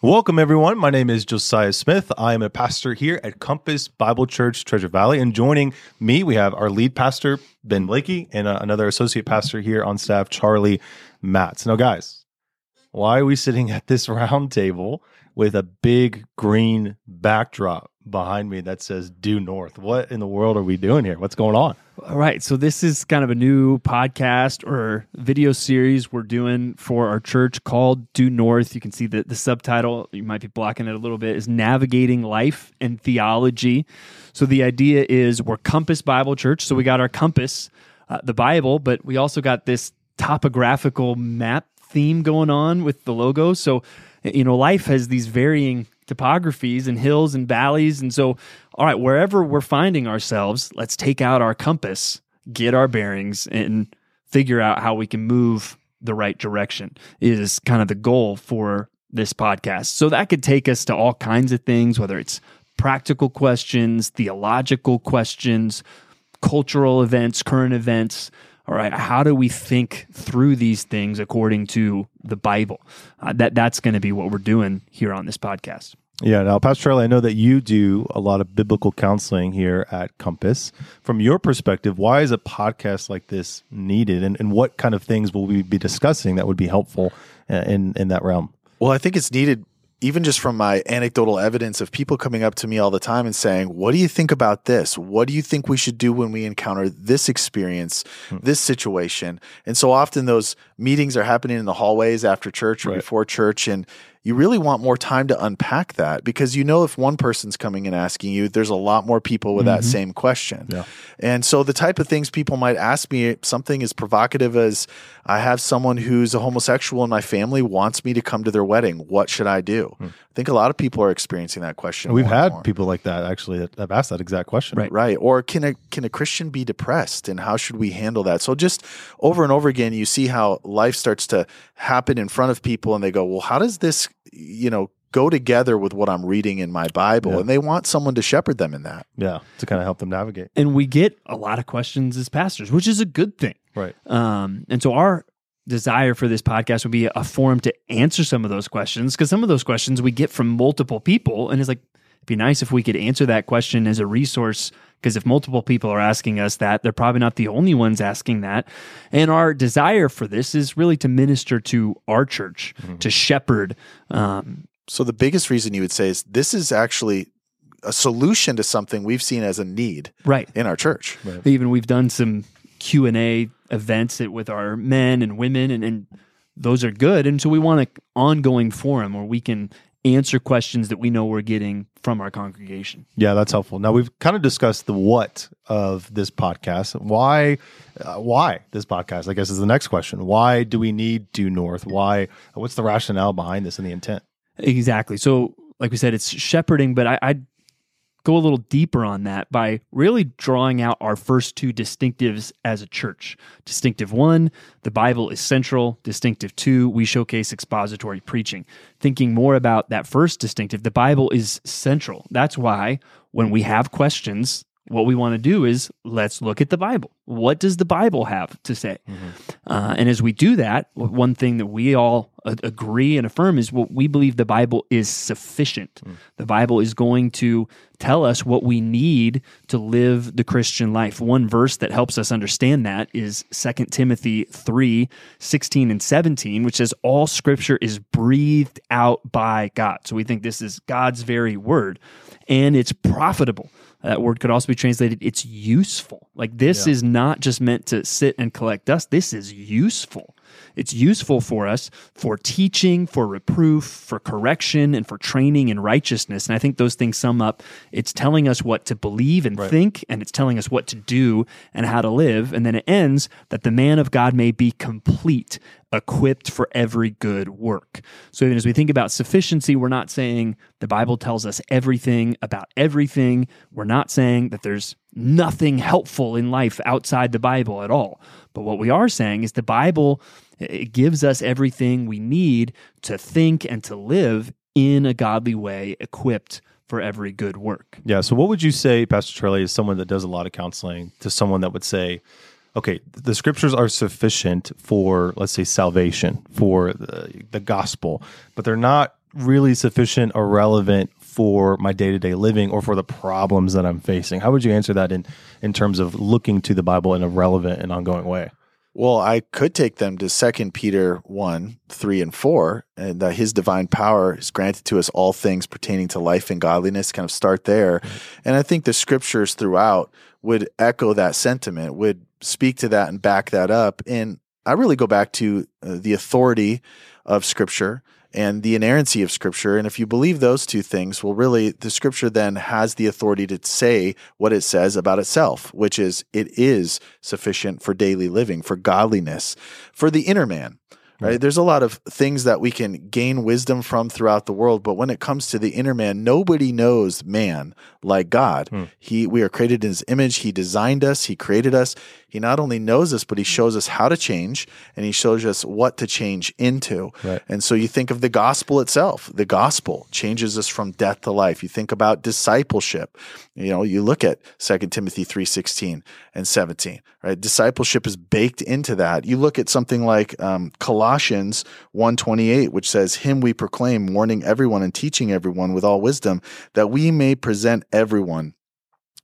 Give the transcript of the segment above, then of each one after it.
Welcome, everyone. My name is Josiah Smith. I am a pastor here at Compass Bible Church, Treasure Valley. And joining me, we have our lead pastor, Ben Blakey, and uh, another associate pastor here on staff, Charlie Matz. Now, guys, why are we sitting at this round table with a big green backdrop behind me that says due north? What in the world are we doing here? What's going on? All right. So, this is kind of a new podcast or video series we're doing for our church called Due North. You can see that the subtitle, you might be blocking it a little bit, is Navigating Life and Theology. So, the idea is we're Compass Bible Church. So, we got our compass, uh, the Bible, but we also got this topographical map theme going on with the logo. So, you know, life has these varying topographies and hills and valleys. And so, all right, wherever we're finding ourselves, let's take out our compass, get our bearings, and figure out how we can move the right direction is kind of the goal for this podcast. So that could take us to all kinds of things, whether it's practical questions, theological questions, cultural events, current events. All right, how do we think through these things according to the Bible? Uh, that that's going to be what we're doing here on this podcast. Yeah. Now, Pastor Charlie, I know that you do a lot of biblical counseling here at Compass. From your perspective, why is a podcast like this needed, and, and what kind of things will we be discussing that would be helpful uh, in in that realm? Well, I think it's needed even just from my anecdotal evidence of people coming up to me all the time and saying, What do you think about this? What do you think we should do when we encounter this experience, hmm. this situation? And so often those meetings are happening in the hallways after church or right. before church. And you really want more time to unpack that because you know if one person's coming and asking you, there's a lot more people with mm-hmm. that same question. Yeah. And so the type of things people might ask me, something as provocative as I have someone who's a homosexual in my family wants me to come to their wedding. What should I do? Mm. I think a lot of people are experiencing that question. We've had people like that actually that have asked that exact question. Right. Right. Or can a can a Christian be depressed and how should we handle that? So just over and over again you see how life starts to happen in front of people and they go, "Well, how does this you know, go together with what I'm reading in my Bible, yeah. and they want someone to shepherd them in that. Yeah, to kind of help them navigate. And we get a lot of questions as pastors, which is a good thing, right? Um, and so our desire for this podcast would be a forum to answer some of those questions because some of those questions we get from multiple people, and it's like it'd be nice if we could answer that question as a resource because if multiple people are asking us that, they're probably not the only ones asking that. And our desire for this is really to minister to our church, mm-hmm. to shepherd. Um, so the biggest reason you would say is this is actually a solution to something we've seen as a need right. in our church. Right. Even we've done some Q and A events with our men and women, and, and those are good. And so we want an ongoing forum where we can answer questions that we know we're getting from our congregation. Yeah, that's helpful. Now we've kind of discussed the what of this podcast. Why uh, why this podcast? I guess is the next question. Why do we need due north? Why what's the rationale behind this and the intent? Exactly. So like we said, it's shepherding, but I, I go a little deeper on that by really drawing out our first two distinctives as a church. Distinctive one, the Bible is central. Distinctive two, we showcase expository preaching. Thinking more about that first distinctive, the Bible is central. That's why when we have questions, what we want to do is let's look at the Bible. What does the Bible have to say? Mm-hmm. Uh, and as we do that, one thing that we all agree and affirm is what we believe the Bible is sufficient. Mm. The Bible is going to tell us what we need to live the Christian life. One verse that helps us understand that is 2 Timothy 3 16 and 17, which says, All scripture is breathed out by God. So we think this is God's very word, and it's profitable that word could also be translated it's useful. Like this yeah. is not just meant to sit and collect dust. This is useful. It's useful for us for teaching, for reproof, for correction, and for training in righteousness. And I think those things sum up it's telling us what to believe and right. think, and it's telling us what to do and how to live. And then it ends that the man of God may be complete, equipped for every good work. So even as we think about sufficiency, we're not saying the Bible tells us everything about everything. We're not saying that there's nothing helpful in life outside the Bible at all. But what we are saying is the Bible it gives us everything we need to think and to live in a godly way, equipped for every good work. Yeah. So, what would you say, Pastor Charlie, is someone that does a lot of counseling to someone that would say, okay, the scriptures are sufficient for, let's say, salvation, for the, the gospel, but they're not really sufficient or relevant for my day to day living or for the problems that I'm facing? How would you answer that in, in terms of looking to the Bible in a relevant and ongoing way? Well, I could take them to Second Peter 1, 3, and 4, and that his divine power is granted to us all things pertaining to life and godliness, kind of start there. Mm-hmm. And I think the scriptures throughout would echo that sentiment, would speak to that and back that up. And I really go back to uh, the authority of scripture and the inerrancy of Scripture. And if you believe those two things, well, really, the Scripture then has the authority to say what it says about itself, which is it is sufficient for daily living, for godliness, for the inner man right? There's a lot of things that we can gain wisdom from throughout the world, but when it comes to the inner man, nobody knows man like God. Hmm. He we are created in his image. He designed us, he created us. He not only knows us, but he shows us how to change and he shows us what to change into. Right. And so you think of the gospel itself. The gospel changes us from death to life. You think about discipleship. You know, you look at 2 Timothy 3:16 and 17, right? Discipleship is baked into that. You look at something like um, Colossians 1:28, which says, "Him we proclaim, warning everyone and teaching everyone with all wisdom, that we may present everyone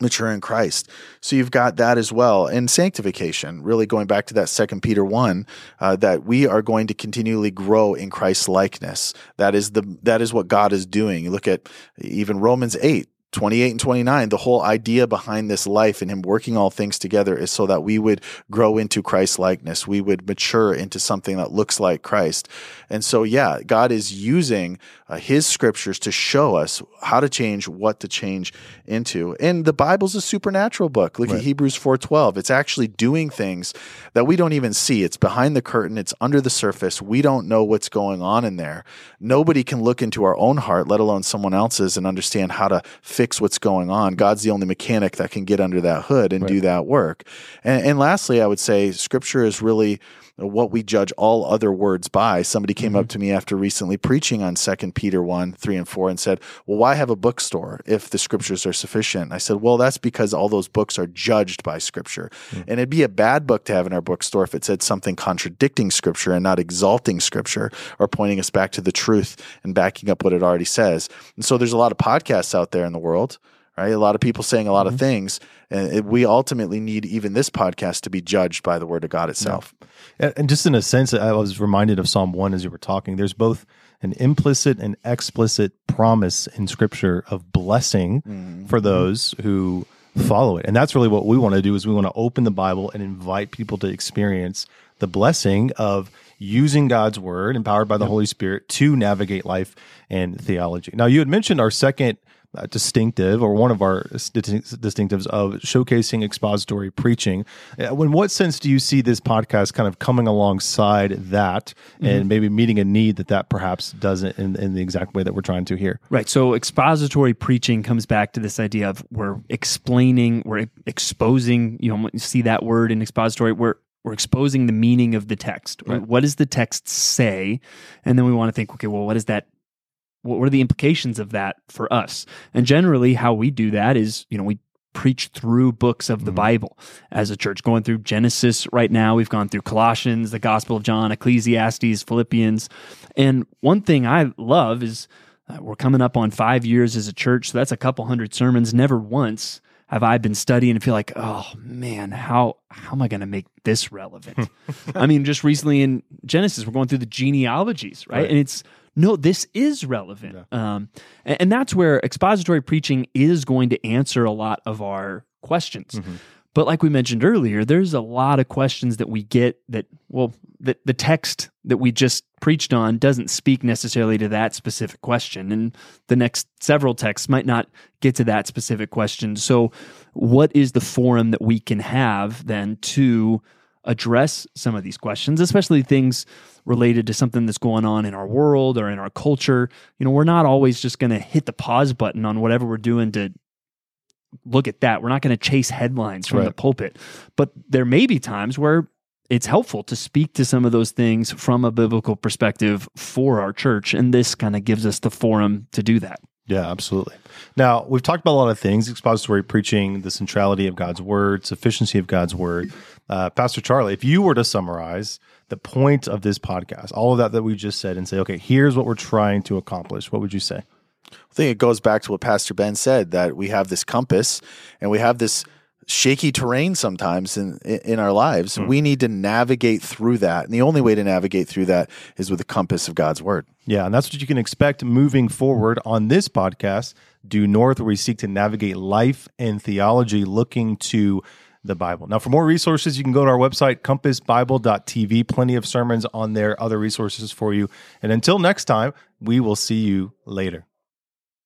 mature in Christ. So you've got that as well. And sanctification, really going back to that second Peter 1, uh, that we are going to continually grow in Christ's likeness. That is the, that is what God is doing. You look at even Romans 8, 28 and 29, the whole idea behind this life and him working all things together is so that we would grow into Christ likeness. We would mature into something that looks like Christ. And so, yeah, God is using uh, his scriptures to show us how to change, what to change into. And the Bible's a supernatural book. Look right. at Hebrews 4:12. It's actually doing things that we don't even see. It's behind the curtain, it's under the surface. We don't know what's going on in there. Nobody can look into our own heart, let alone someone else's and understand how to fix what's going on. God's the only mechanic that can get under that hood and right. do that work. And, and lastly, I would say scripture is really what we judge all other words by. Somebody came mm-hmm. up to me after recently preaching on Second Peter 1, 3, and 4 and said, Well, why have a bookstore if the scriptures are sufficient? I said, Well, that's because all those books are judged by scripture. Mm-hmm. And it'd be a bad book to have in our bookstore if it said something contradicting scripture and not exalting scripture or pointing us back to the truth and backing up what it already says. And so there's a lot of podcasts out there in the world right? A lot of people saying a lot mm-hmm. of things, and it, we ultimately need even this podcast to be judged by the Word of God itself. Yeah. And just in a sense, I was reminded of Psalm one as you were talking. There's both an implicit and explicit promise in Scripture of blessing mm-hmm. for those who follow it, and that's really what we want to do. Is we want to open the Bible and invite people to experience the blessing of using God's word, empowered by the yep. Holy Spirit, to navigate life and theology. Now, you had mentioned our second distinctive or one of our distinctives of showcasing expository preaching. Uh, in what sense do you see this podcast kind of coming alongside that mm-hmm. and maybe meeting a need that that perhaps doesn't in, in the exact way that we're trying to here? Right. So expository preaching comes back to this idea of we're explaining, we're exposing, you know, you see that word in expository, we're we're exposing the meaning of the text. Right? What does the text say? And then we want to think, okay, well, what does that what are the implications of that for us? And generally, how we do that is, you know, we preach through books of the mm-hmm. Bible as a church, going through Genesis right now. We've gone through Colossians, the Gospel of John, Ecclesiastes, Philippians. And one thing I love is uh, we're coming up on five years as a church. So that's a couple hundred sermons. Never once have I been studying and feel like, oh man, how how am I going to make this relevant? I mean, just recently in Genesis, we're going through the genealogies, right? right. And it's no, this is relevant. Yeah. Um, and, and, that's where expository preaching is going to answer a lot of our questions. Mm-hmm. But like we mentioned earlier, there's a lot of questions that we get that, well, that the text that we just preached on doesn't speak necessarily to that specific question. And the next several texts might not get to that specific question. So, what is the forum that we can have then to address some of these questions, especially things related to something that's going on in our world or in our culture. You know, we're not always just going to hit the pause button on whatever we're doing to look at that. We're not going to chase headlines from right. the pulpit. But there may be times where it's helpful to speak to some of those things from a biblical perspective for our church. And this kind of gives us the forum to do that. Yeah, absolutely. Now, we've talked about a lot of things expository preaching, the centrality of God's word, sufficiency of God's word. Uh, Pastor Charlie, if you were to summarize the point of this podcast, all of that that we just said, and say, okay, here's what we're trying to accomplish, what would you say? I think it goes back to what Pastor Ben said that we have this compass and we have this shaky terrain sometimes in in our lives. Hmm. We need to navigate through that, and the only way to navigate through that is with the compass of God's word. Yeah, and that's what you can expect moving forward on this podcast, Due North, where we seek to navigate life and theology looking to the Bible. Now, for more resources, you can go to our website, compassbible.tv. Plenty of sermons on there, other resources for you. And until next time, we will see you later.